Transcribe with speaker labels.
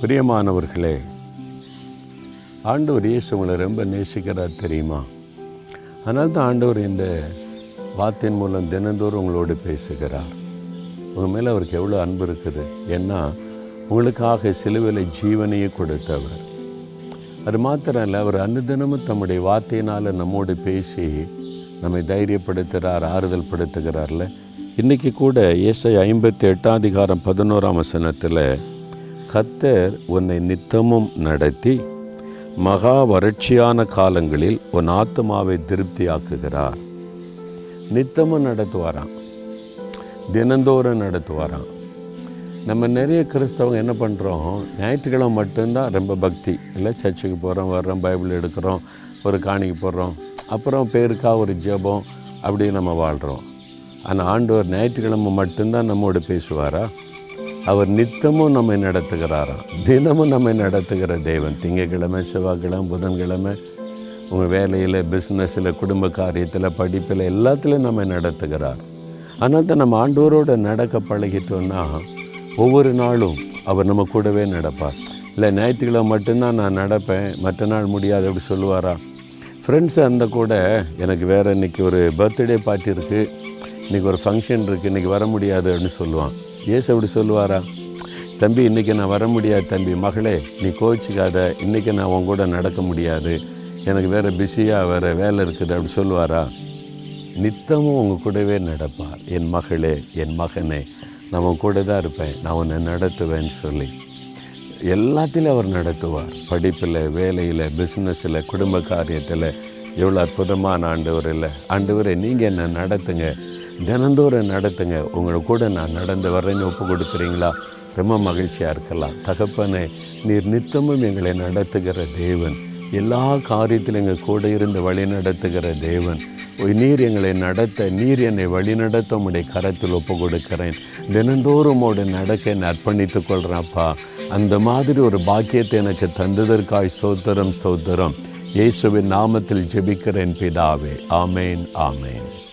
Speaker 1: பிரியமானவர்களே ஆண்டவர் இயேசு உங்களை ரொம்ப நேசிக்கிறார் தெரியுமா? அதனால் தான் ஆண்டவர் இந்த வார்த்தையின் மூலம் தினந்தோறும் உங்களோடு பேசுகிறார். உங்கள் மேலே அவருக்கு எவ்வளோ அன்பு இருக்குது? ஏன்னா உங்களுக்காக சிலுவையில் ஜீவனையே கொடுத்தவர். அது மாத்திரம் இல்லை அவர் அனுதினமும் தம்முடைய வார்த்தையினால் நம்மோடு பேசி நம்மை தைரியப்படுத்துகிறார் ஆறுதல் படுத்துகிறார்ல. இன்றைக்கி கூட இயேசை ஐம்பத்தி எட்டாம் அதிகாரம் பதினோராம் வசனத்தில் கத்தர் உன்னை நித்தமும் நடத்தி மகா வறட்சியான காலங்களில் உன் ஆத்மாவை திருப்தியாக்குகிறார். நித்தமும் நடத்துவாராம். தினந்தோறும் நடத்துவாராம். நம்ம நிறைய கிறிஸ்தவங்க என்ன பண்ணுறோம் ஞாயிற்றுக்கிழமை மட்டும்தான் ரொம்ப பக்தி. இல்லை சர்ச்சுக்கு போகிறோம் வர்றோம் பைபிள் எடுக்கிறோம் ஒரு காணிக்கு போடுறோம் அப்புறம் பேருக்காக ஒரு ஜெபம் அப்படி நம்ம வாழ்கிறோம் ஆனால் ஆண்டவர் ஞாயிற்றுக்கிழமை மட்டும்தான் நம்மோடு பேசுவாரா? அவர் நித்தமும் நம்மை நடத்துகிறாராம். தினமும் நம்மை நடத்துகிற தேவன். திங்கக்கிழமை செவ்வாய்க்கிழமை புதன்கிழமை உங்கள் வேலையில் பிஸ்னஸில் குடும்ப காரியத்தில் படிப்பில் எல்லாத்துலேயும் நம்மை நடத்துகிறார். அதனால் தான் நம்ம ஆண்டோரோடு நடக்க பழகிட்டோன்னா ஒவ்வொரு நாளும் அவர் நம்ம கூடவே நடப்பார். இல்லை ஞாயிற்றுக்கிழமை மட்டும்தான் நான் நடப்பேன். மற்ற நாள் முடியாது அப்படி சொல்லுவாரா? ஃப்ரெண்ட்ஸ் அந்த கூட எனக்கு வேறு இன்றைக்கி ஒரு பர்த்டே பார்ட்டி இருக்குது இன்றைக்கி ஒரு ஃபங்க்ஷன் இருக்குது இன்றைக்கி வர முடியாது அப்படின்னு சொல்லுவான். ஏசு அப்படி சொல்லுவாரா? தம்பி இன்றைக்கி நான் வர முடியாது தம்பி. மகளே நீ கோச்சிக்காத இன்றைக்கி நான் உன் கூட நடக்க முடியாது. எனக்கு வேறு பிஸியாக வேறு வேலை இருக்குது. அப்படி சொல்லுவாரா? நித்தமும் உங்கள் கூடவே நடப்பார் என் மகளே என் மகனே நான் உன் கூட தான் இருப்பேன். நான் உன்னை நடத்துவேன்னு சொல்லி. எல்லாத்திலும் அவர் நடத்துவார். படிப்பில் வேலையில் பிஸ்னஸில் குடும்ப காரியத்தில். எவ்வளோ அற்புதமான ஆண்டவர் இல்லை ஆண்டவரை நீங்கள் என்ன நடத்துங்க. தினந்தோறும் நடத்துங்க. உங்களை கூட நான் நடந்து வரேன்னு ஒப்பு கொடுக்குறீங்களா? ரொம்ப மகிழ்ச்சியாக இருக்கலாம். தகப்பனே நீர் நித்தமும் எங்களை நடத்துகிற தேவன். எல்லா காரியத்திலும் எங்கள் கூட இருந்து வழி நடத்துகிற தேவன். நீர் எங்களை நடத்த நீர் என்னை வழிநடத்த உடைய கரத்தில் ஒப்பு கொடுக்கிறேன். தினந்தோறும் உடைய நடக்க என்னை அர்ப்பணித்து கொள்கிறேன்ப்பா அந்த மாதிரி ஒரு பாக்கியத்தை எனக்கு தந்ததற்காய் ஸ்தோத்திரம் ஸ்தோத்திரம். இயேசுவின் நாமத்தில் ஜெபிக்கிறேன் பிதாவே. ஆமேன் ஆமேன்.